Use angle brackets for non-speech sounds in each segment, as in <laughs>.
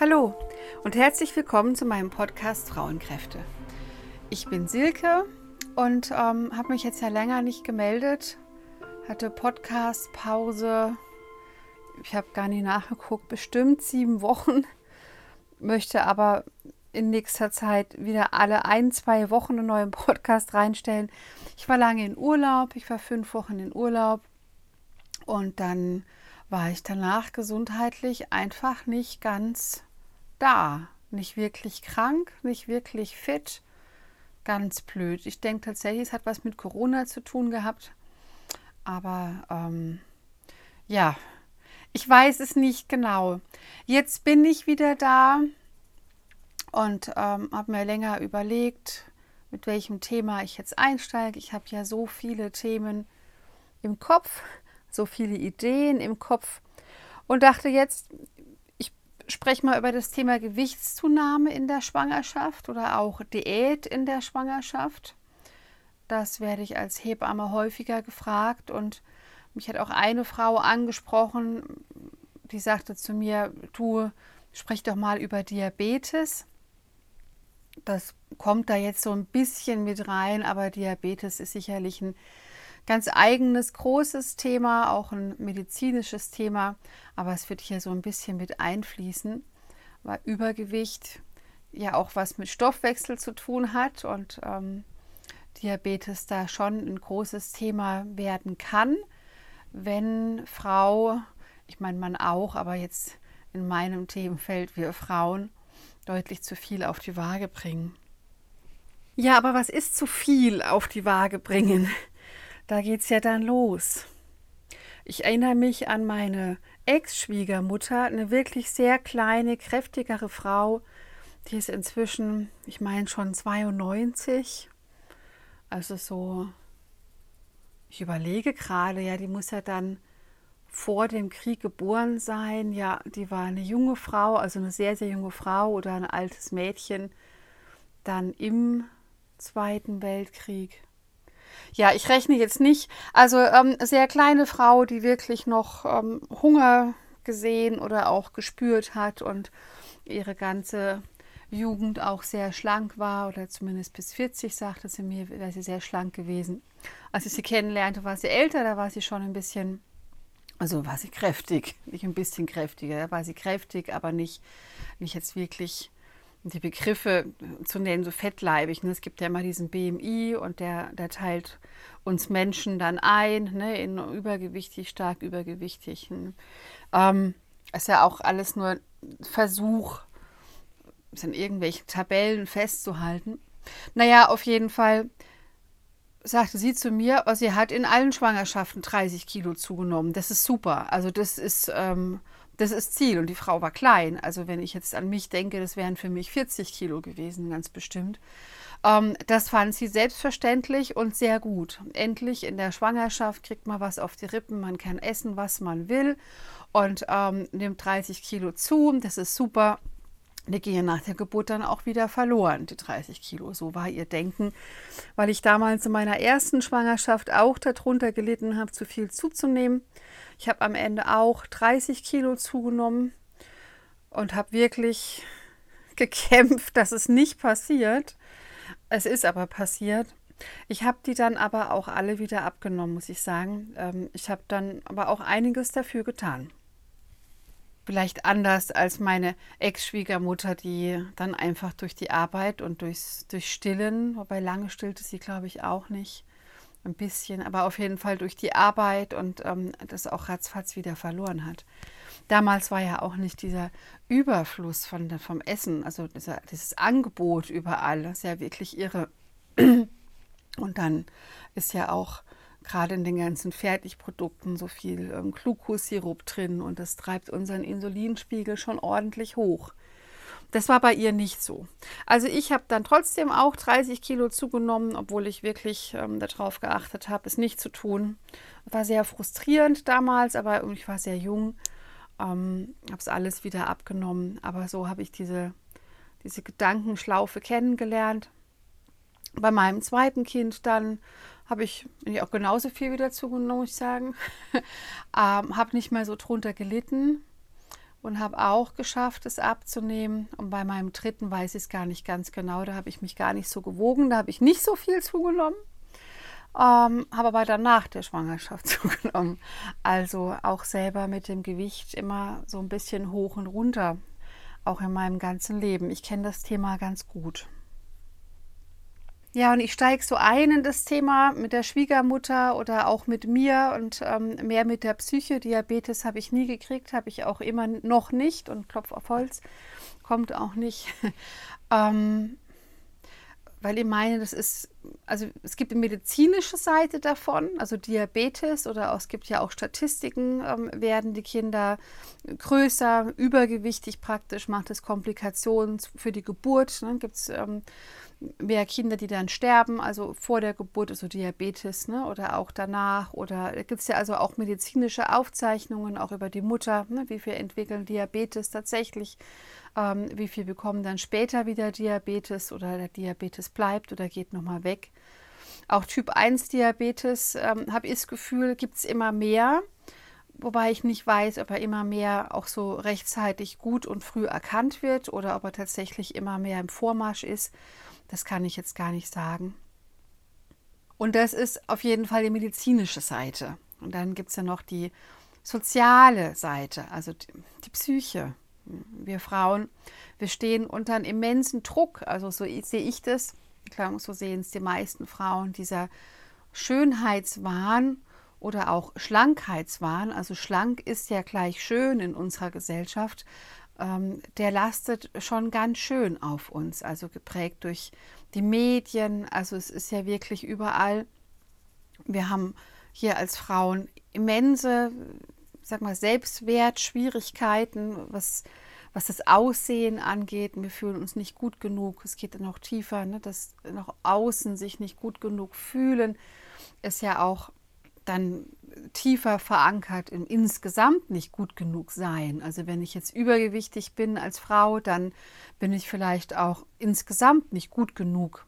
Hallo und herzlich willkommen zu meinem Podcast Frauenkräfte. Ich bin Silke und ähm, habe mich jetzt ja länger nicht gemeldet, hatte Podcast-Pause. Ich habe gar nicht nachgeguckt, bestimmt sieben Wochen, möchte aber in nächster Zeit wieder alle ein, zwei Wochen einen neuen Podcast reinstellen. Ich war lange in Urlaub, ich war fünf Wochen in Urlaub und dann war ich danach gesundheitlich einfach nicht ganz da. Nicht wirklich krank, nicht wirklich fit. Ganz blöd. Ich denke tatsächlich, es hat was mit Corona zu tun gehabt. Aber ähm, ja, ich weiß es nicht genau. Jetzt bin ich wieder da und ähm, habe mir länger überlegt, mit welchem Thema ich jetzt einsteige. Ich habe ja so viele Themen im Kopf so viele Ideen im Kopf und dachte jetzt, ich spreche mal über das Thema Gewichtszunahme in der Schwangerschaft oder auch Diät in der Schwangerschaft. Das werde ich als Hebamme häufiger gefragt und mich hat auch eine Frau angesprochen, die sagte zu mir, du sprich doch mal über Diabetes. Das kommt da jetzt so ein bisschen mit rein, aber Diabetes ist sicherlich ein ganz eigenes, großes Thema, auch ein medizinisches Thema, aber es wird hier so ein bisschen mit einfließen, weil Übergewicht ja auch was mit Stoffwechsel zu tun hat und ähm, Diabetes da schon ein großes Thema werden kann, wenn Frau, ich meine Mann auch, aber jetzt in meinem Themenfeld wir Frauen deutlich zu viel auf die Waage bringen. Ja, aber was ist zu viel auf die Waage bringen? Da geht es ja dann los. Ich erinnere mich an meine Ex-Schwiegermutter, eine wirklich sehr kleine, kräftigere Frau. Die ist inzwischen, ich meine, schon 92. Also so, ich überlege gerade, ja, die muss ja dann vor dem Krieg geboren sein. Ja, die war eine junge Frau, also eine sehr, sehr junge Frau oder ein altes Mädchen. Dann im Zweiten Weltkrieg. Ja, ich rechne jetzt nicht. Also ähm, sehr kleine Frau, die wirklich noch ähm, Hunger gesehen oder auch gespürt hat und ihre ganze Jugend auch sehr schlank war oder zumindest bis 40 sagte sie mir, wäre sie sehr schlank gewesen. Als ich sie kennenlernte, war sie älter, da war sie schon ein bisschen, also war sie kräftig, nicht ein bisschen kräftiger, da war sie kräftig, aber nicht, nicht jetzt wirklich die Begriffe zu nennen, so fettleibig. Ne? Es gibt ja immer diesen BMI und der, der teilt uns Menschen dann ein ne? in übergewichtig, stark übergewichtig. Ähm, ist ja auch alles nur Versuch, es in irgendwelchen Tabellen festzuhalten. Naja, auf jeden Fall sagte sie zu mir, oh, sie hat in allen Schwangerschaften 30 Kilo zugenommen. Das ist super. Also das ist ähm, das ist Ziel. Und die Frau war klein. Also wenn ich jetzt an mich denke, das wären für mich 40 Kilo gewesen, ganz bestimmt. Ähm, das fand sie selbstverständlich und sehr gut. Endlich in der Schwangerschaft kriegt man was auf die Rippen, man kann essen, was man will und ähm, nimmt 30 Kilo zu. Das ist super. Die gehen nach der Geburt dann auch wieder verloren, die 30 Kilo. So war ihr Denken, weil ich damals in meiner ersten Schwangerschaft auch darunter gelitten habe, zu viel zuzunehmen. Ich habe am Ende auch 30 Kilo zugenommen und habe wirklich <laughs> gekämpft, dass es nicht passiert. Es ist aber passiert. Ich habe die dann aber auch alle wieder abgenommen, muss ich sagen. Ähm, ich habe dann aber auch einiges dafür getan. Vielleicht anders als meine Ex-Schwiegermutter, die dann einfach durch die Arbeit und durchs, durch Stillen, wobei lange stillte sie, glaube ich, auch nicht, ein bisschen, aber auf jeden Fall durch die Arbeit und ähm, das auch ratzfatz wieder verloren hat. Damals war ja auch nicht dieser Überfluss von, vom Essen, also dieser, dieses Angebot überall, das ist ja wirklich irre. Und dann ist ja auch gerade in den ganzen Fertigprodukten so viel ähm, Glucosirup drin und das treibt unseren Insulinspiegel schon ordentlich hoch. Das war bei ihr nicht so. Also ich habe dann trotzdem auch 30 Kilo zugenommen, obwohl ich wirklich ähm, darauf geachtet habe, es nicht zu tun. War sehr frustrierend damals, aber ich war sehr jung, ähm, habe es alles wieder abgenommen. Aber so habe ich diese, diese Gedankenschlaufe kennengelernt. Bei meinem zweiten Kind dann habe ich, ich auch genauso viel wieder zugenommen, muss ich sagen. <laughs> ähm, habe nicht mehr so drunter gelitten und habe auch geschafft, es abzunehmen. Und bei meinem dritten weiß ich es gar nicht ganz genau. Da habe ich mich gar nicht so gewogen. Da habe ich nicht so viel zugenommen. Ähm, habe aber danach der Schwangerschaft <laughs> zugenommen. Also auch selber mit dem Gewicht immer so ein bisschen hoch und runter. Auch in meinem ganzen Leben. Ich kenne das Thema ganz gut. Ja, und ich steige so ein in das Thema mit der Schwiegermutter oder auch mit mir und ähm, mehr mit der Psyche. Diabetes habe ich nie gekriegt, habe ich auch immer noch nicht und Klopf auf Holz kommt auch nicht. <laughs> ähm, weil ich meine, das ist, also es gibt eine medizinische Seite davon, also Diabetes oder auch, es gibt ja auch Statistiken, ähm, werden die Kinder größer, übergewichtig praktisch, macht es Komplikationen für die Geburt. Ne? Gibt es ähm, mehr Kinder, die dann sterben, also vor der Geburt, also Diabetes ne? oder auch danach. Oder gibt es ja also auch medizinische Aufzeichnungen, auch über die Mutter, ne? wie viel entwickeln Diabetes tatsächlich ähm, wie viel bekommen dann später wieder Diabetes oder der Diabetes bleibt oder geht nochmal weg. Auch Typ 1 Diabetes, ähm, habe ich das Gefühl, gibt es immer mehr, wobei ich nicht weiß, ob er immer mehr auch so rechtzeitig gut und früh erkannt wird oder ob er tatsächlich immer mehr im Vormarsch ist. Das kann ich jetzt gar nicht sagen. Und das ist auf jeden Fall die medizinische Seite. Und dann gibt es ja noch die soziale Seite, also die, die Psyche wir Frauen, wir stehen unter einem immensen Druck. Also so sehe ich das. Klar, so sehen es die meisten Frauen. Dieser Schönheitswahn oder auch Schlankheitswahn, also schlank ist ja gleich schön in unserer Gesellschaft, ähm, der lastet schon ganz schön auf uns. Also geprägt durch die Medien. Also es ist ja wirklich überall. Wir haben hier als Frauen immense sag mal, Selbstwert, Schwierigkeiten, was, was das Aussehen angeht. Wir fühlen uns nicht gut genug. Es geht dann noch tiefer, ne? dass nach außen sich nicht gut genug fühlen, ist ja auch dann tiefer verankert im insgesamt nicht gut genug sein. Also wenn ich jetzt übergewichtig bin als Frau, dann bin ich vielleicht auch insgesamt nicht gut genug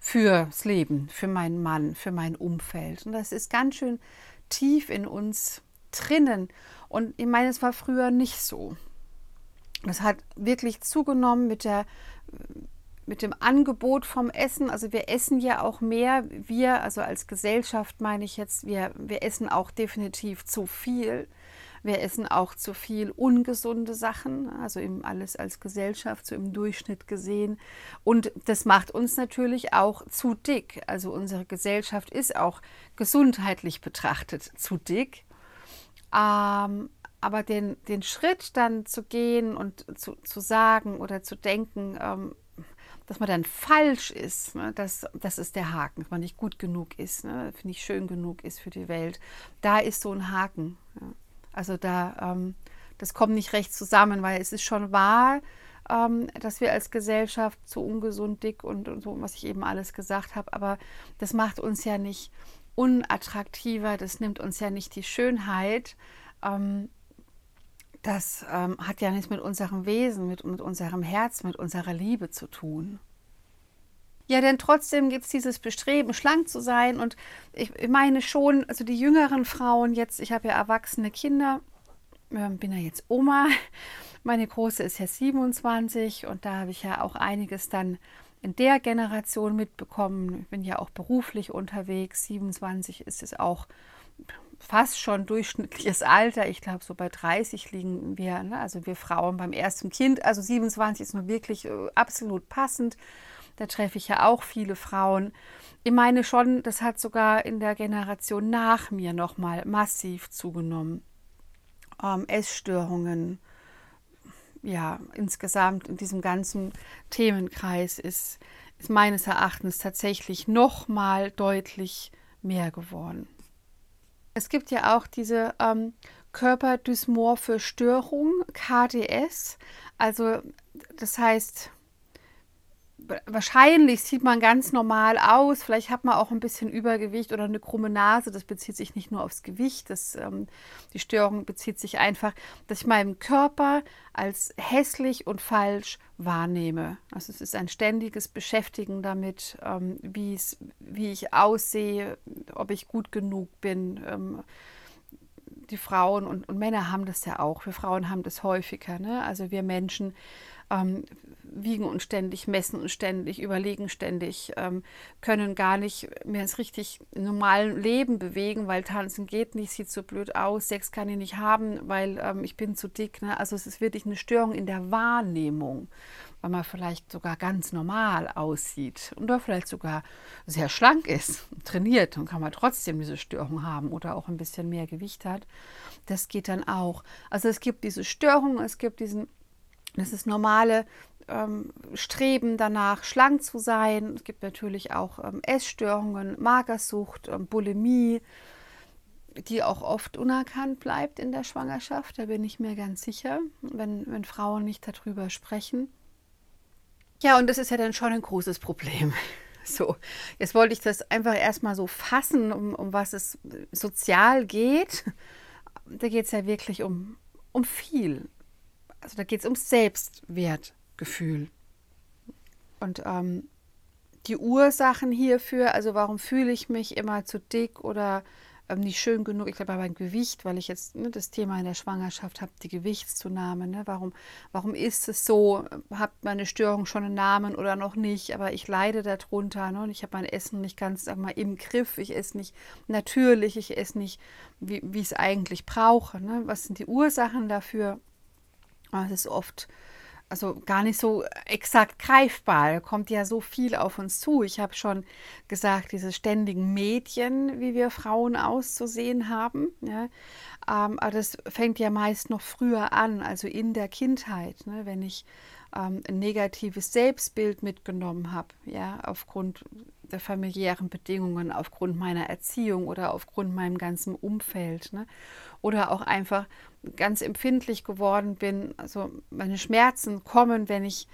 fürs Leben, für meinen Mann, für mein Umfeld. Und das ist ganz schön tief in uns drinnen. Und ich meine, es war früher nicht so. Das hat wirklich zugenommen mit der mit dem Angebot vom Essen. Also wir essen ja auch mehr. Wir, also als Gesellschaft meine ich jetzt, wir, wir essen auch definitiv zu viel. Wir essen auch zu viel ungesunde Sachen, also eben alles als Gesellschaft, so im Durchschnitt gesehen. Und das macht uns natürlich auch zu dick. Also unsere Gesellschaft ist auch gesundheitlich betrachtet zu dick. Ähm, aber den, den Schritt dann zu gehen und zu, zu sagen oder zu denken, ähm, dass man dann falsch ist, ne, das, das ist der Haken, dass man nicht gut genug ist, ne, nicht schön genug ist für die Welt. Da ist so ein Haken. Ja. Also da, ähm, das kommt nicht recht zusammen, weil es ist schon wahr, ähm, dass wir als Gesellschaft zu ungesund, dick und, und so, was ich eben alles gesagt habe, aber das macht uns ja nicht unattraktiver, das nimmt uns ja nicht die Schönheit. Ähm, das ähm, hat ja nichts mit unserem Wesen, mit, mit unserem Herz, mit unserer Liebe zu tun. Ja, denn trotzdem gibt es dieses Bestreben, schlank zu sein. Und ich, meine schon, also die jüngeren Frauen jetzt, ich habe ja erwachsene Kinder, äh, bin ja jetzt Oma. Meine Große ist ja 27 und da habe ich ja auch einiges dann in der Generation mitbekommen. Ich bin ja auch beruflich unterwegs. 27 ist es auch fast schon durchschnittliches Alter. Ich glaube, so bei 30 liegen wir, ne? also wir Frauen beim ersten Kind. Also 27 ist nur wirklich äh, absolut passend. Da treffe ich ja auch viele Frauen. Ich meine schon, das hat sogar in der Generation nach mir nochmal massiv zugenommen. Ähm, Essstörungen, ja, insgesamt in diesem ganzen Themenkreis ist, ist meines Erachtens tatsächlich noch mal deutlich mehr geworden. Es gibt ja auch diese ähm, Körperdysmorphe Störung, KDS. Also das heißt, wahrscheinlich sieht man ganz normal aus. Vielleicht hat man auch ein bisschen Übergewicht oder eine krumme Nase. Das bezieht sich nicht nur aufs Gewicht. Das, ähm, die Störung bezieht sich einfach, dass ich meinen Körper als hässlich und falsch wahrnehme. Also es ist ein ständiges Beschäftigen damit, ähm, wie ich aussehe, ob ich gut genug bin. Ähm, die Frauen und, und, Männer haben das ja auch. Wir Frauen haben das häufiger. Ne? Also wir Menschen ähm, wiegen uns ständig, messen uns ständig, überlegen ständig, ähm, können gar nicht mehr ins richtig normalen Leben bewegen, weil tanzen geht nicht, sieht so blöd aus, Sex kann ich nicht haben, weil ähm, ich bin zu dick. Ne? Also es ist wirklich eine Störung in der Wahrnehmung, weil man vielleicht sogar ganz normal aussieht oder vielleicht sogar sehr schlank ist, trainiert, dann kann man trotzdem diese Störung haben oder auch ein bisschen mehr Gewicht hat. Das geht dann auch. Also es gibt diese Störung, es gibt diesen das ist normale ähm, Streben danach, schlank zu sein. Es gibt natürlich auch ähm, Essstörungen, Magersucht, ähm, Bulimie, die auch oft unerkannt bleibt in der Schwangerschaft. Da bin ich mir ganz sicher, wenn, wenn Frauen nicht darüber sprechen. Ja, und das ist ja dann schon ein großes Problem. <laughs> So, jetzt wollte ich das einfach erstmal so fassen, um, um was es sozial geht. Da geht es ja wirklich um, um viel. Also da geht es ums Selbstwertgefühl. Und ähm, die Ursachen hierfür, also warum fühle ich mich immer zu dick oder ähm, nicht schön genug, ich glaube beim Gewicht, weil ich jetzt ne, das Thema in der Schwangerschaft habe, die Gewichtszunahme. Ne? Warum, warum ist es so? Hat meine Störung schon einen Namen oder noch nicht? Aber ich leide darunter. Ne? Und ich habe mein Essen nicht ganz sag mal, im Griff. Ich esse nicht natürlich, ich esse nicht, wie, wie ich es eigentlich brauche. Ne? Was sind die Ursachen dafür? Es ist oft also gar nicht so exakt greifbar. Da kommt ja so viel auf uns zu. Ich habe schon gesagt, diese ständigen Medien, wie wir Frauen auszusehen haben. Ja. Ähm, aber das fängt ja meist noch früher an, also in der Kindheit. Ne, wenn ich ähm, ein negatives Selbstbild mitgenommen habe, ja, aufgrund der familiären Bedingungen, aufgrund meiner Erziehung oder aufgrund meinem ganzen Umfeld. Ne? Oder auch einfach ganz empfindlich geworden bin. Also meine Schmerzen kommen, wenn ich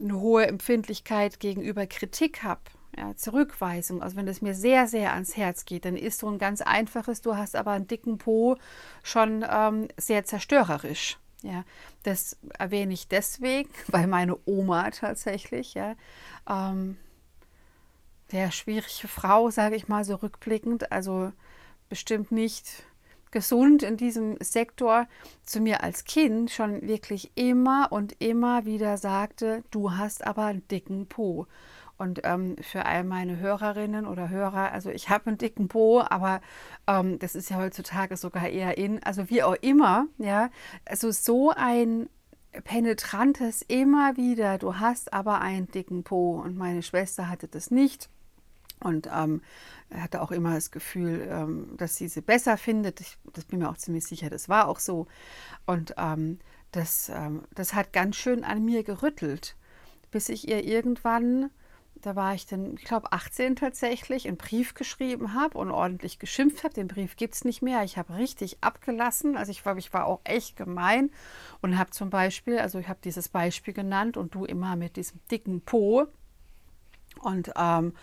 eine hohe Empfindlichkeit gegenüber Kritik habe. Ja, Zurückweisung, also wenn es mir sehr, sehr ans Herz geht, dann ist so ein ganz einfaches, du hast aber einen dicken Po, schon ähm, sehr zerstörerisch. Ja, das erwähne ich deswegen, <laughs> weil meine Oma tatsächlich, ja, ähm, sehr schwierige Frau, sage ich mal so rückblickend, also bestimmt nicht gesund in diesem Sektor, zu mir als Kind schon wirklich immer und immer wieder sagte, du hast aber einen dicken Po. Und ähm, für all meine Hörerinnen oder Hörer, also ich habe einen dicken Po, aber ähm, das ist ja heutzutage sogar eher in, also wie auch immer, ja, also so ein penetrantes immer wieder, du hast aber einen dicken Po und meine Schwester hatte das nicht. Und ähm, er hatte auch immer das Gefühl, ähm, dass sie sie besser findet. Ich das bin mir auch ziemlich sicher, das war auch so. Und ähm, das, ähm, das hat ganz schön an mir gerüttelt, bis ich ihr irgendwann da war ich dann, ich glaube, 18 tatsächlich, einen Brief geschrieben habe und ordentlich geschimpft habe. Den Brief gibt es nicht mehr. Ich habe richtig abgelassen. Also ich war, ich war auch echt gemein und habe zum Beispiel, also ich habe dieses Beispiel genannt und du immer mit diesem dicken Po. Und, ähm,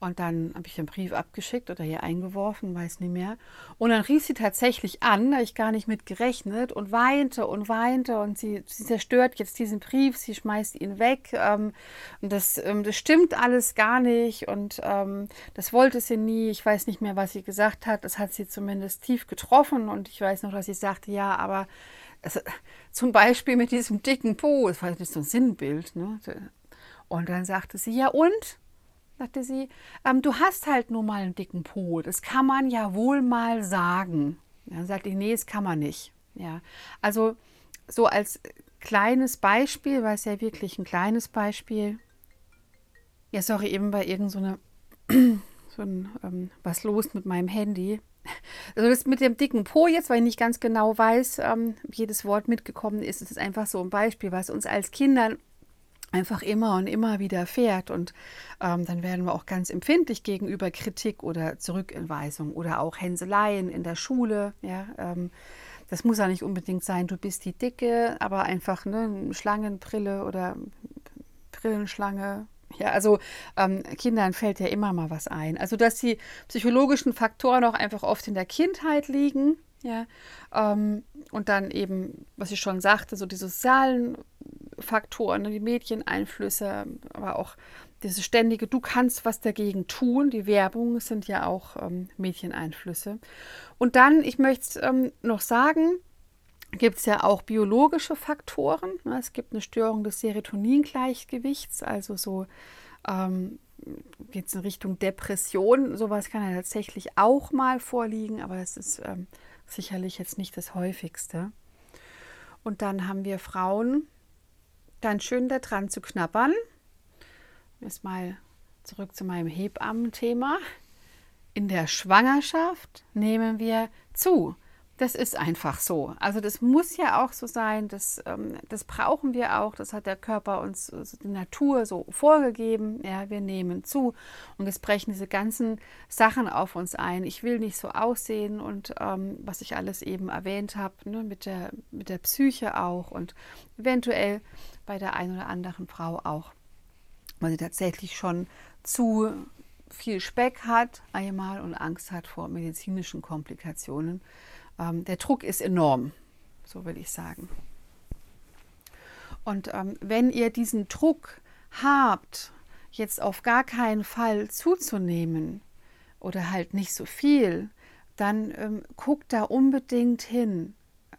und dann habe ich den Brief abgeschickt oder hier eingeworfen, weiß nicht mehr. Und dann rief sie tatsächlich an, da ich gar nicht mit gerechnet und weinte und weinte und sie, sie zerstört jetzt diesen Brief, sie schmeißt ihn weg. Ähm, und das, ähm, das stimmt alles gar nicht und ähm, das wollte sie nie. Ich weiß nicht mehr, was sie gesagt hat. Das hat sie zumindest tief getroffen und ich weiß noch, dass sie sagte, ja, aber also, zum Beispiel mit diesem dicken Po, das war nicht so ein Sinnbild. Ne? Und dann sagte sie, ja und? Sagte sie, ähm, du hast halt nur mal einen dicken Po. Das kann man ja wohl mal sagen. Dann sagte ich, nee, das kann man nicht. Ja, also so als kleines Beispiel, weil es ja wirklich ein kleines Beispiel. Ja, sorry, eben bei irgend so eine, <clears throat> so ein, ähm, was los mit meinem Handy. Also das mit dem dicken Po jetzt, weil ich nicht ganz genau weiß, ähm, jedes Wort mitgekommen ist, es ist einfach so ein Beispiel, was uns als Kindern einfach immer und immer wieder fährt. Und ähm, dann werden wir auch ganz empfindlich gegenüber Kritik oder Zurückentweisung oder auch Hänseleien in der Schule. Ja, ähm, das muss ja nicht unbedingt sein, du bist die Dicke, aber einfach ne, Schlangenbrille oder Brillenschlange. Ja, also ähm, Kindern fällt ja immer mal was ein. Also dass die psychologischen Faktoren auch einfach oft in der Kindheit liegen. Ja, ähm, und dann eben, was ich schon sagte, so die sozialen Faktoren, ne, die Medieneinflüsse, aber auch diese ständige, du kannst was dagegen tun. Die Werbung sind ja auch ähm, Mädcheneinflüsse. Und dann, ich möchte ähm, noch sagen, gibt es ja auch biologische Faktoren. Ne? Es gibt eine Störung des Serotoningleichgewichts, also so ähm, geht es in Richtung Depression. Sowas kann ja tatsächlich auch mal vorliegen, aber es ist ähm, sicherlich jetzt nicht das häufigste. Und dann haben wir Frauen, dann schön da dran zu knabbern. Jetzt mal zurück zu meinem Hebammen-Thema. In der Schwangerschaft nehmen wir zu. Das ist einfach so. Also das muss ja auch so sein. Das, ähm, das brauchen wir auch. Das hat der Körper uns, also die Natur so vorgegeben. Ja, wir nehmen zu und es brechen diese ganzen Sachen auf uns ein. Ich will nicht so aussehen und ähm, was ich alles eben erwähnt habe, ne, mit, der, mit der Psyche auch und eventuell bei der einen oder anderen Frau auch, weil sie tatsächlich schon zu viel Speck hat einmal und Angst hat vor medizinischen Komplikationen ähm, der Druck ist enorm, so will ich sagen. Und ähm, wenn ihr diesen Druck habt, jetzt auf gar keinen Fall zuzunehmen oder halt nicht so viel, dann ähm, guckt da unbedingt hin.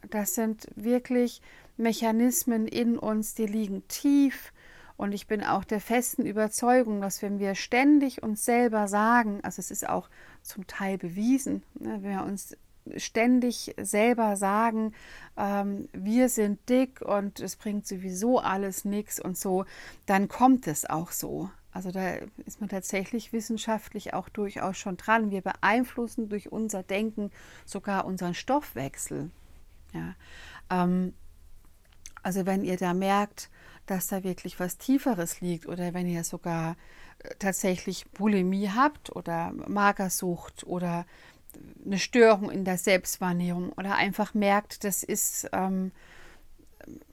Das sind wirklich Mechanismen in uns, die liegen tief. Und ich bin auch der festen Überzeugung, dass wenn wir ständig uns selber sagen, also es ist auch zum Teil bewiesen, ne, wenn wir uns ständig selber sagen, ähm, wir sind dick und es bringt sowieso alles nichts und so, dann kommt es auch so. Also da ist man tatsächlich wissenschaftlich auch durchaus schon dran. Wir beeinflussen durch unser Denken sogar unseren Stoffwechsel. Ja. Ähm, also wenn ihr da merkt, dass da wirklich was Tieferes liegt oder wenn ihr sogar äh, tatsächlich Bulimie habt oder Magersucht oder eine Störung in der Selbstwahrnehmung oder einfach merkt, das ist, ähm,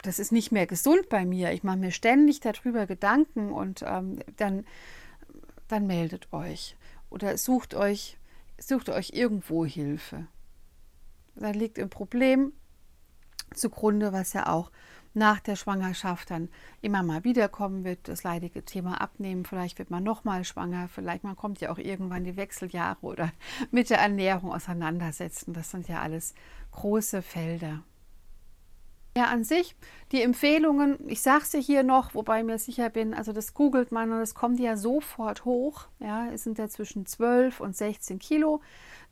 das ist nicht mehr gesund bei mir. Ich mache mir ständig darüber Gedanken und ähm, dann, dann meldet euch oder sucht euch, sucht euch irgendwo Hilfe. Da liegt ein Problem zugrunde, was ja auch nach der Schwangerschaft dann immer mal wiederkommen wird, das leidige Thema abnehmen. Vielleicht wird man nochmal schwanger, vielleicht man kommt ja auch irgendwann die Wechseljahre oder <laughs> mit der Ernährung auseinandersetzen. Das sind ja alles große Felder. Ja, an sich, die Empfehlungen, ich sage sie hier noch, wobei ich mir sicher bin, also das googelt man und es kommt ja sofort hoch. Ja, es sind ja zwischen 12 und 16 Kilo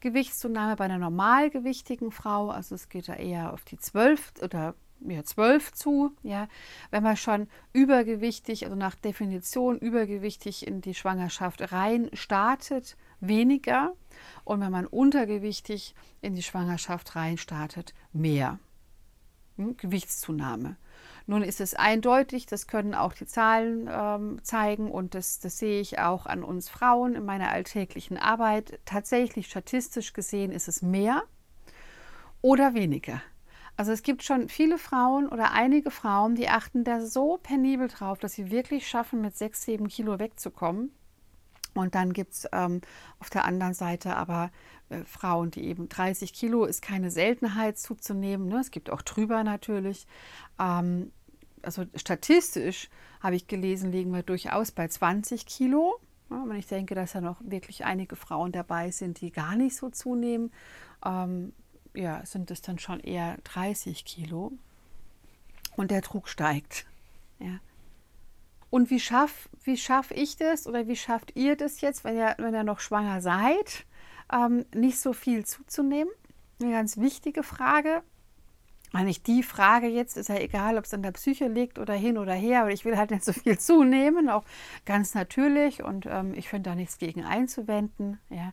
Gewichtszunahme bei einer normalgewichtigen Frau. Also es geht ja eher auf die 12 oder ja, 12 zu. Ja, wenn man schon übergewichtig, also nach Definition übergewichtig in die Schwangerschaft rein startet, weniger. Und wenn man untergewichtig in die Schwangerschaft rein startet, mehr. Hm? Gewichtszunahme. Nun ist es eindeutig, das können auch die Zahlen ähm, zeigen und das, das sehe ich auch an uns Frauen in meiner alltäglichen Arbeit. Tatsächlich statistisch gesehen ist es mehr oder weniger. Also es gibt schon viele Frauen oder einige Frauen, die achten da so penibel drauf, dass sie wirklich schaffen, mit sechs, sieben Kilo wegzukommen. Und dann gibt es ähm, auf der anderen Seite aber äh, Frauen, die eben 30 Kilo ist keine Seltenheit zuzunehmen. Ne? Es gibt auch drüber natürlich. Ähm, also statistisch habe ich gelesen, liegen wir durchaus bei 20 Kilo. Ja, und ich denke, dass ja noch wirklich einige Frauen dabei sind, die gar nicht so zunehmen. Ähm, ja, sind es dann schon eher 30 Kilo. Und der Druck steigt. Ja. Und wie schaffe wie schaff ich das oder wie schafft ihr das jetzt, wenn ihr, wenn ihr noch schwanger seid, ähm, nicht so viel zuzunehmen? Eine ganz wichtige Frage. Eigentlich die Frage jetzt ist ja egal, ob es an der Psyche liegt oder hin oder her, aber ich will halt nicht so viel <laughs> zunehmen, auch ganz natürlich und ähm, ich finde da nichts gegen einzuwenden. Ja.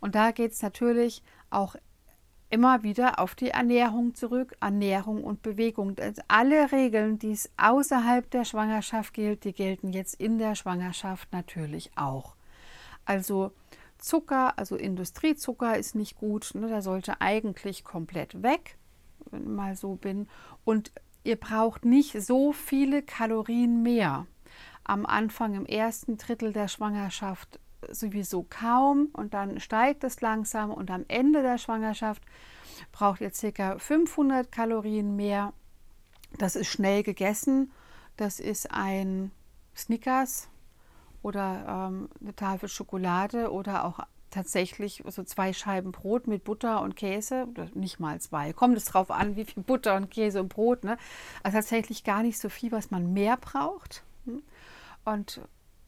Und da geht es natürlich auch immer wieder auf die Ernährung zurück. Ernährung und Bewegung. Alle Regeln, die es außerhalb der Schwangerschaft gilt, die gelten jetzt in der Schwangerschaft natürlich auch. Also Zucker, also Industriezucker ist nicht gut. Ne? Der sollte eigentlich komplett weg, wenn ich mal so bin. Und ihr braucht nicht so viele Kalorien mehr. Am Anfang, im ersten Drittel der Schwangerschaft sowieso kaum und dann steigt es langsam und am Ende der Schwangerschaft braucht ihr ca. 500 Kalorien mehr. Das ist schnell gegessen. Das ist ein Snickers oder ähm, eine Tafel Schokolade oder auch tatsächlich so zwei Scheiben Brot mit Butter und Käse, nicht mal zwei, kommt es drauf an, wie viel Butter und Käse und Brot, ne? Also tatsächlich gar nicht so viel, was man mehr braucht. Hm? Und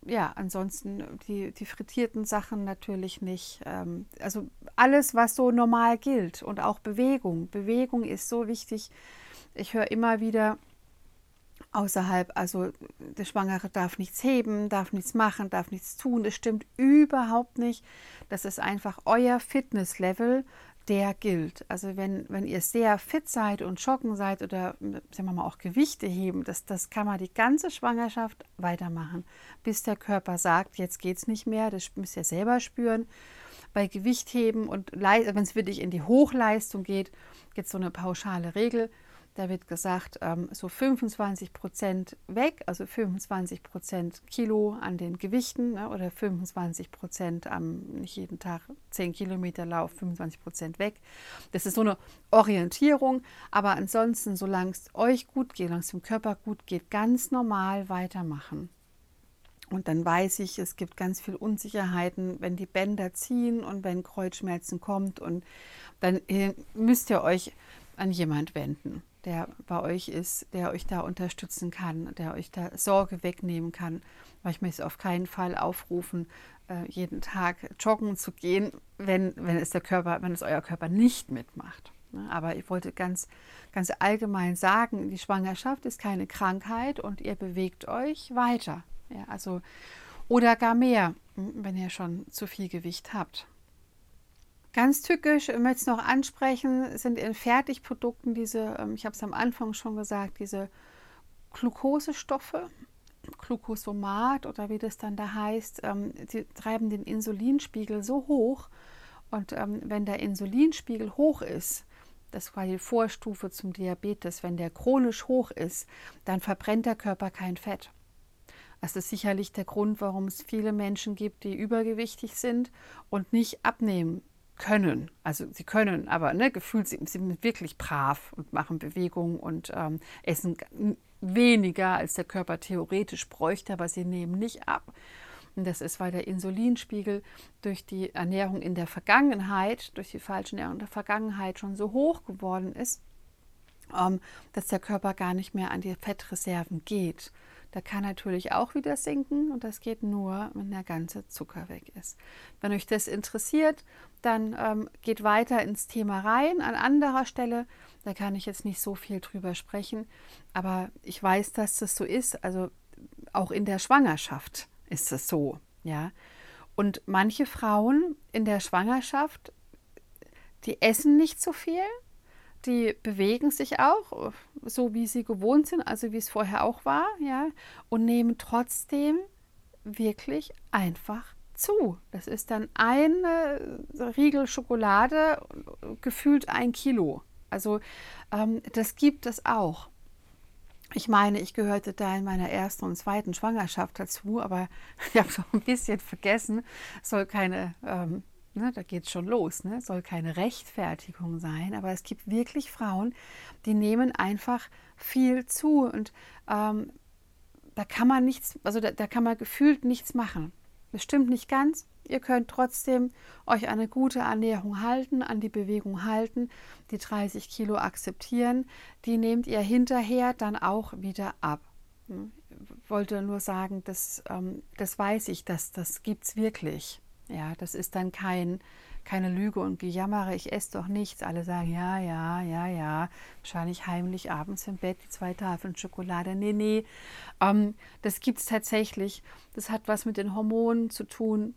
ja, ansonsten die, die frittierten Sachen natürlich nicht. Ähm, also alles, was so normal gilt und auch Bewegung. Bewegung ist so wichtig. Ich höre immer wieder, außerhalb, also der Schwangere darf nichts heben, darf nichts machen, darf nichts tun. Das stimmt überhaupt nicht. Das ist einfach euer Fitnesslevel, der gilt. Also wenn, wenn ihr sehr fit seid und joggen seid oder sagen wir mal auch Gewichte heben, das, das kann man die ganze Schwangerschaft weitermachen, bis der Körper sagt, jetzt geht es nicht mehr, das müsst ihr selber spüren. Bei Gewichtheben und wenn es wirklich in die Hochleistung geht, gibt es so eine pauschale Regel. Da wird gesagt, ähm, so 25 Prozent weg, also 25 Prozent Kilo an den Gewichten ne, oder 25 Prozent am, nicht jeden Tag 10 Kilometer Lauf, 25 Prozent weg. Das ist so eine Orientierung, aber ansonsten, solange es euch gut geht, solange es dem Körper gut geht, ganz normal weitermachen. Und dann weiß ich, es gibt ganz viel Unsicherheiten, wenn die Bänder ziehen und wenn Kreuzschmerzen kommt. Und dann äh, müsst ihr euch an jemand wenden der bei euch ist, der euch da unterstützen kann, der euch da Sorge wegnehmen kann. Weil ich möchte auf keinen Fall aufrufen, äh, jeden Tag joggen zu gehen, wenn, wenn es der Körper, wenn es euer Körper nicht mitmacht. Ne? Aber ich wollte ganz, ganz allgemein sagen, die Schwangerschaft ist keine Krankheit und ihr bewegt euch weiter. Ja, also, oder gar mehr, wenn ihr schon zu viel Gewicht habt. Ganz tückisch, ich möchte es noch ansprechen, sind in Fertigprodukten diese, ähm, ich habe es am Anfang schon gesagt, diese Glukosestoffe, Glucosomat oder wie das dann da heißt, ähm, die treiben den Insulinspiegel so hoch. Und ähm, wenn der Insulinspiegel hoch ist, das war die Vorstufe zum Diabetes, wenn der chronisch hoch ist, dann verbrennt der Körper kein Fett. Das ist sicherlich der Grund, warum es viele Menschen gibt, die übergewichtig sind und nicht abnehmen können. Also sie können, aber ne, gefühlt sie, sie sind wirklich brav und machen Bewegungen und ähm, essen weniger, als der Körper theoretisch bräuchte, aber sie nehmen nicht ab. Und das ist, weil der Insulinspiegel durch die Ernährung in der Vergangenheit, durch die falsche Ernährung in der Vergangenheit schon so hoch geworden ist, ähm, dass der Körper gar nicht mehr an die Fettreserven geht. Der kann natürlich auch wieder sinken und das geht nur, wenn der ganze Zucker weg ist. Wenn euch das interessiert, dann ähm, geht weiter ins Thema rein. An anderer Stelle, da kann ich jetzt nicht so viel drüber sprechen, aber ich weiß, dass das so ist. Also auch in der Schwangerschaft ist es so, ja. Und manche Frauen in der Schwangerschaft, die essen nicht so viel, die bewegen sich auch, so wie sie gewohnt sind, also wie es vorher auch war, ja, und nehmen trotzdem wirklich einfach zu. Das ist dann eine Riegel Schokolade, gefühlt ein Kilo. Also ähm, das gibt es auch. Ich meine, ich gehörte da in meiner ersten und zweiten Schwangerschaft dazu, aber <laughs> ich habe so ein bisschen vergessen, es soll keine ähm, Ne, da geht es schon los, ne? soll keine Rechtfertigung sein, aber es gibt wirklich Frauen, die nehmen einfach viel zu und ähm, da kann man nichts, also da, da kann man gefühlt nichts machen. Das stimmt nicht ganz. Ihr könnt trotzdem euch eine gute Ernährung halten, an die Bewegung halten, die 30 Kilo akzeptieren. Die nehmt ihr hinterher dann auch wieder ab. Ich hm, wollte nur sagen, das, ähm, das weiß ich, dass das gibt es wirklich. Ja, das ist dann kein, keine Lüge und Gejammere, ich esse doch nichts. Alle sagen, ja, ja, ja, ja, wahrscheinlich heimlich abends im Bett die zwei Tafeln Schokolade. Nee, nee, ähm, das gibt es tatsächlich. Das hat was mit den Hormonen zu tun.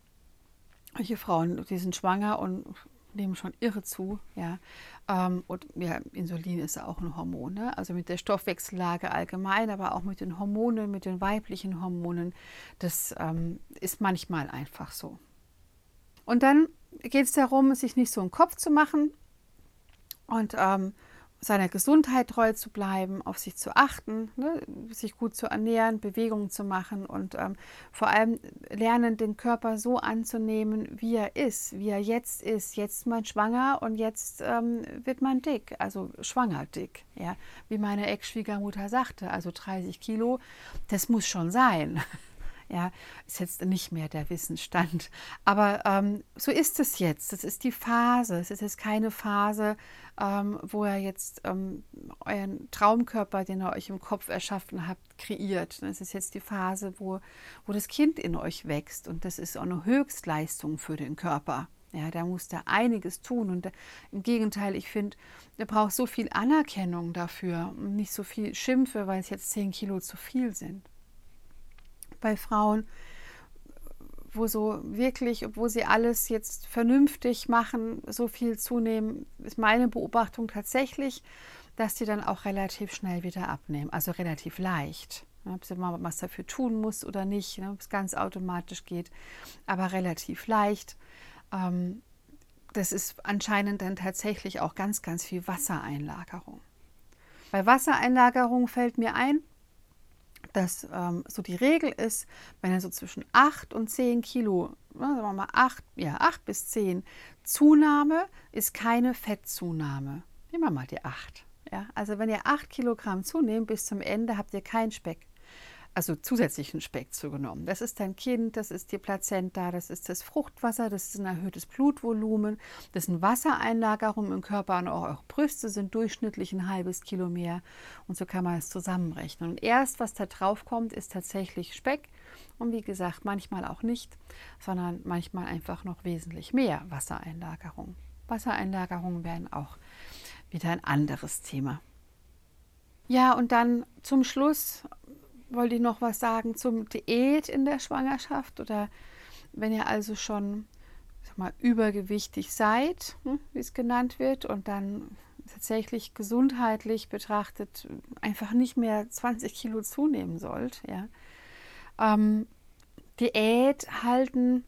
Solche Frauen, die sind schwanger und nehmen schon irre zu. Ja. Ähm, und ja, Insulin ist auch ein Hormon. Ne? Also mit der Stoffwechsellage allgemein, aber auch mit den Hormonen, mit den weiblichen Hormonen. Das ähm, ist manchmal einfach so. Und dann geht es darum, sich nicht so einen Kopf zu machen und ähm, seiner Gesundheit treu zu bleiben, auf sich zu achten, ne, sich gut zu ernähren, Bewegungen zu machen und ähm, vor allem lernen, den Körper so anzunehmen, wie er ist, wie er jetzt ist. Jetzt ist man schwanger und jetzt ähm, wird man dick, also schwanger dick. Ja, wie meine Ex-Schwiegermutter sagte, also 30 Kilo, das muss schon sein. <laughs> Ja, ist jetzt nicht mehr der Wissensstand. Aber ähm, so ist es jetzt. Das ist die Phase. Es ist jetzt keine Phase, ähm, wo er jetzt ähm, euren Traumkörper, den ihr euch im Kopf erschaffen habt, kreiert. Es ist jetzt die Phase, wo, wo das Kind in euch wächst. Und das ist auch eine Höchstleistung für den Körper. Ja, da muss da einiges tun. Und im Gegenteil, ich finde, er braucht so viel Anerkennung dafür und nicht so viel Schimpfe, weil es jetzt 10 Kilo zu viel sind bei Frauen, wo so wirklich, obwohl sie alles jetzt vernünftig machen, so viel zunehmen, ist meine Beobachtung tatsächlich, dass sie dann auch relativ schnell wieder abnehmen, also relativ leicht. Ob sie mal was dafür tun muss oder nicht, ne, ob es ganz automatisch geht, aber relativ leicht. Ähm, das ist anscheinend dann tatsächlich auch ganz, ganz viel Wassereinlagerung. Bei Wassereinlagerung fällt mir ein, dass ähm, so die Regel ist, wenn er so zwischen 8 und 10 Kilo, sagen wir mal 8, ja, 8 bis 10, Zunahme ist keine Fettzunahme. Nehmen wir mal die 8. Ja? Also wenn ihr 8 Kilogramm zunehmt bis zum Ende, habt ihr keinen Speck also zusätzlichen Speck zugenommen. Das ist dein Kind, das ist die Plazenta, das ist das Fruchtwasser, das ist ein erhöhtes Blutvolumen, das sind Wassereinlagerungen im Körper und auch eure Brüste sind durchschnittlich ein halbes Kilo mehr und so kann man es zusammenrechnen. Und erst was da drauf kommt, ist tatsächlich Speck und wie gesagt, manchmal auch nicht, sondern manchmal einfach noch wesentlich mehr Wassereinlagerung. Wassereinlagerungen werden auch wieder ein anderes Thema. Ja, und dann zum Schluss wollte ich noch was sagen zum Diät in der Schwangerschaft oder wenn ihr also schon mal, übergewichtig seid, hm, wie es genannt wird, und dann tatsächlich gesundheitlich betrachtet einfach nicht mehr 20 Kilo zunehmen sollt. Ja. Ähm, Diät halten,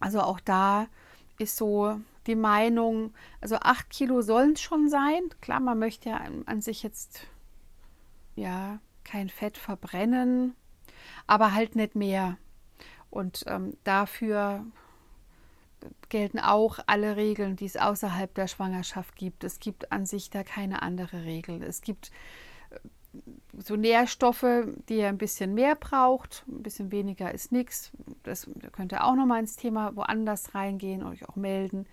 also auch da ist so die Meinung, also 8 Kilo sollen es schon sein. Klar, man möchte ja an, an sich jetzt ja kein Fett verbrennen, aber halt nicht mehr. Und ähm, dafür gelten auch alle Regeln, die es außerhalb der Schwangerschaft gibt. Es gibt an sich da keine andere Regel. Es gibt äh, so Nährstoffe, die ihr ein bisschen mehr braucht, ein bisschen weniger ist nichts. Das könnt ihr auch nochmal ins Thema woanders reingehen, euch auch melden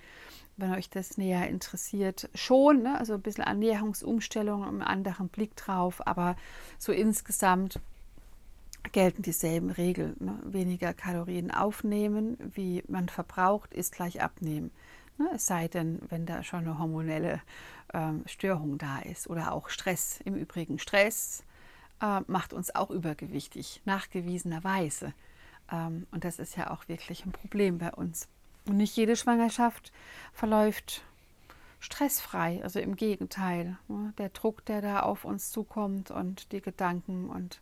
wenn euch das näher interessiert, schon. Ne? Also ein bisschen Ernährungsumstellung, einen anderen Blick drauf, aber so insgesamt gelten dieselben Regeln. Ne? Weniger Kalorien aufnehmen, wie man verbraucht, ist gleich abnehmen. Ne? Es sei denn, wenn da schon eine hormonelle ähm, Störung da ist oder auch Stress. Im Übrigen Stress äh, macht uns auch übergewichtig, nachgewiesenerweise. Ähm, und das ist ja auch wirklich ein Problem bei uns. Und nicht jede Schwangerschaft verläuft stressfrei. Also im Gegenteil. Ne? Der Druck, der da auf uns zukommt und die Gedanken und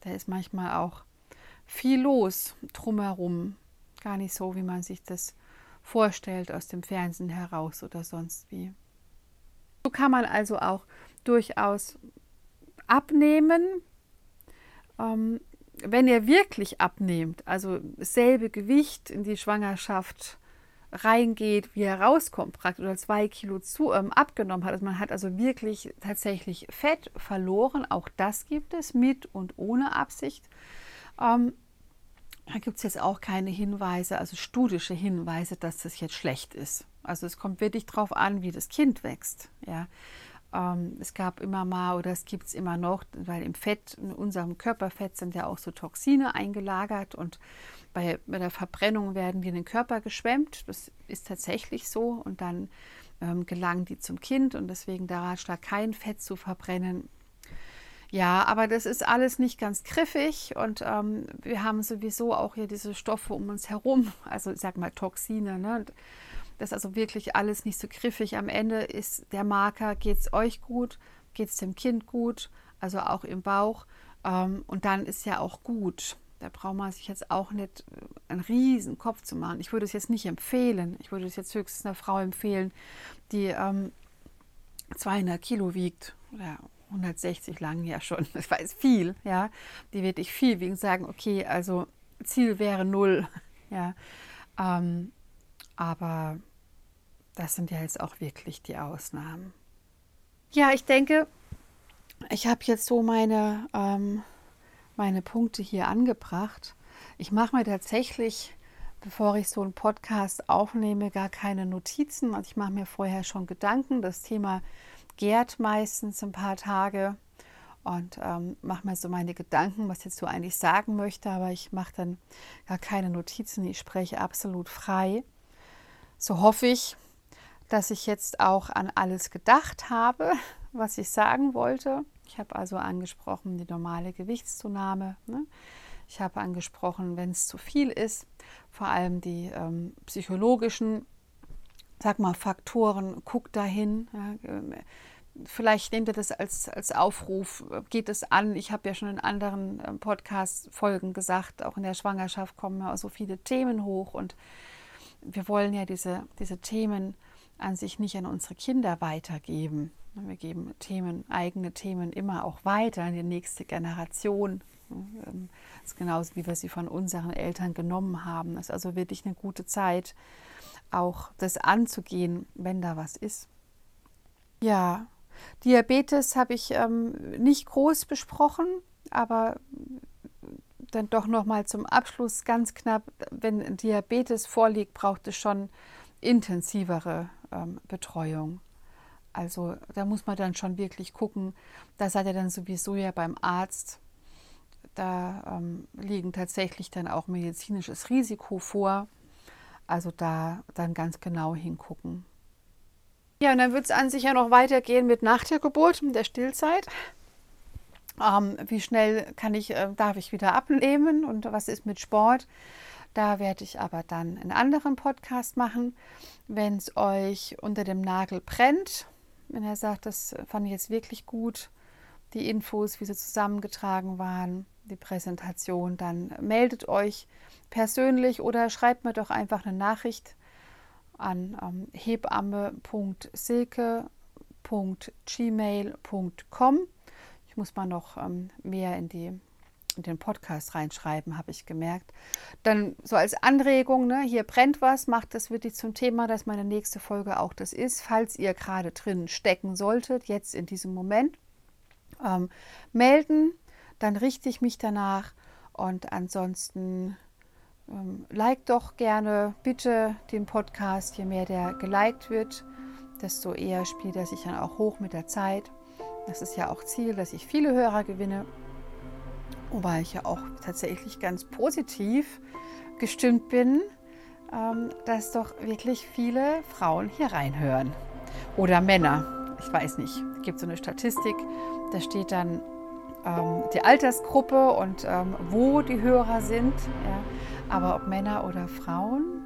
da ist manchmal auch viel los drumherum. Gar nicht so, wie man sich das vorstellt aus dem Fernsehen heraus oder sonst wie. So kann man also auch durchaus abnehmen. Ähm, wenn ihr wirklich abnehmt, also dasselbe Gewicht in die Schwangerschaft reingeht, wie er rauskommt, praktisch oder zwei Kilo zu, ähm, abgenommen hat. Also man hat also wirklich tatsächlich Fett verloren. Auch das gibt es mit und ohne Absicht. Ähm, da gibt es jetzt auch keine Hinweise, also studische Hinweise, dass das jetzt schlecht ist. Also es kommt wirklich darauf an, wie das Kind wächst. Ja. Ähm, es gab immer mal oder es gibt es immer noch, weil im Fett, in unserem Körperfett sind ja auch so Toxine eingelagert und bei, bei der Verbrennung werden die in den Körper geschwemmt. Das ist tatsächlich so. Und dann ähm, gelangen die zum Kind und deswegen der Ratschlag, kein Fett zu verbrennen. Ja, aber das ist alles nicht ganz griffig und ähm, wir haben sowieso auch hier diese Stoffe um uns herum, also ich sag mal Toxine. Ne? Das ist also wirklich alles nicht so griffig. Am Ende ist der Marker, geht es euch gut, geht es dem Kind gut, also auch im Bauch. Ähm, und dann ist ja auch gut. Da braucht man sich jetzt auch nicht äh, einen riesen Kopf zu machen. Ich würde es jetzt nicht empfehlen. Ich würde es jetzt höchstens einer Frau empfehlen, die ähm, 200 Kilo wiegt oder 160 lang ja schon. Das war jetzt viel, ja. Die wirklich viel wiegen, sagen, okay, also Ziel wäre null, <laughs> ja. Ähm, aber das sind ja jetzt auch wirklich die Ausnahmen. Ja, ich denke, ich habe jetzt so meine ähm, meine Punkte hier angebracht. Ich mache mir tatsächlich, bevor ich so einen Podcast aufnehme, gar keine Notizen. Also ich mache mir vorher schon Gedanken. Das Thema gärt meistens ein paar Tage und ähm, mache mir so meine Gedanken, was jetzt so eigentlich sagen möchte, aber ich mache dann gar keine Notizen. Ich spreche absolut frei. So hoffe ich, dass ich jetzt auch an alles gedacht habe, was ich sagen wollte. Ich habe also angesprochen die normale Gewichtszunahme. Ne? Ich habe angesprochen, wenn es zu viel ist, vor allem die ähm, psychologischen, sag mal, Faktoren. Guck dahin. Ja, ähm, vielleicht nehmt ihr das als, als Aufruf, geht es an. Ich habe ja schon in anderen ähm, Podcast-Folgen gesagt, auch in der Schwangerschaft kommen ja so viele Themen hoch und wir wollen ja diese, diese Themen an sich nicht an unsere Kinder weitergeben. Wir geben Themen, eigene Themen immer auch weiter an die nächste Generation. Ähm, das ist genauso, wie wir sie von unseren Eltern genommen haben. Es ist also wirklich eine gute Zeit, auch das anzugehen, wenn da was ist. Ja, Diabetes habe ich ähm, nicht groß besprochen, aber dann doch noch mal zum Abschluss ganz knapp, wenn Diabetes vorliegt, braucht es schon intensivere ähm, Betreuung. Also da muss man dann schon wirklich gucken. Da seid ihr dann sowieso ja beim Arzt. Da ähm, liegen tatsächlich dann auch medizinisches Risiko vor. Also da dann ganz genau hingucken. Ja, und dann wird es an sich ja noch weitergehen mit nach der Geburt, der Stillzeit. Ähm, wie schnell kann ich, äh, darf ich wieder abnehmen und was ist mit Sport? Da werde ich aber dann einen anderen Podcast machen. Wenn es euch unter dem Nagel brennt, wenn er sagt, das fand ich jetzt wirklich gut, die Infos, wie sie zusammengetragen waren, die Präsentation, dann meldet euch persönlich oder schreibt mir doch einfach eine Nachricht an ähm, hebamme.silke.gmail.com. Ich muss mal noch ähm, mehr in die in den Podcast reinschreiben, habe ich gemerkt. Dann so als Anregung, ne, hier brennt was, macht das wirklich zum Thema, dass meine nächste Folge auch das ist. Falls ihr gerade drin stecken solltet, jetzt in diesem Moment, ähm, melden, dann richte ich mich danach und ansonsten ähm, like doch gerne bitte den Podcast, je mehr der geliked wird, desto eher spielt er sich dann auch hoch mit der Zeit. Das ist ja auch Ziel, dass ich viele Hörer gewinne wobei ich ja auch tatsächlich ganz positiv gestimmt bin, ähm, dass doch wirklich viele Frauen hier reinhören. Oder Männer. Ich weiß nicht. Es gibt so eine Statistik, da steht dann ähm, die Altersgruppe und ähm, wo die Hörer sind. Aber ob Männer oder Frauen,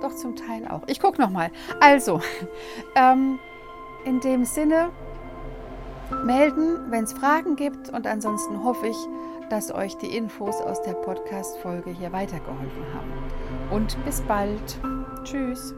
doch zum Teil auch. Ich gucke nochmal. Also, <laughs> in dem Sinne, melden, wenn es Fragen gibt. Und ansonsten hoffe ich, dass euch die Infos aus der Podcast-Folge hier weitergeholfen haben. Und bis bald. Tschüss.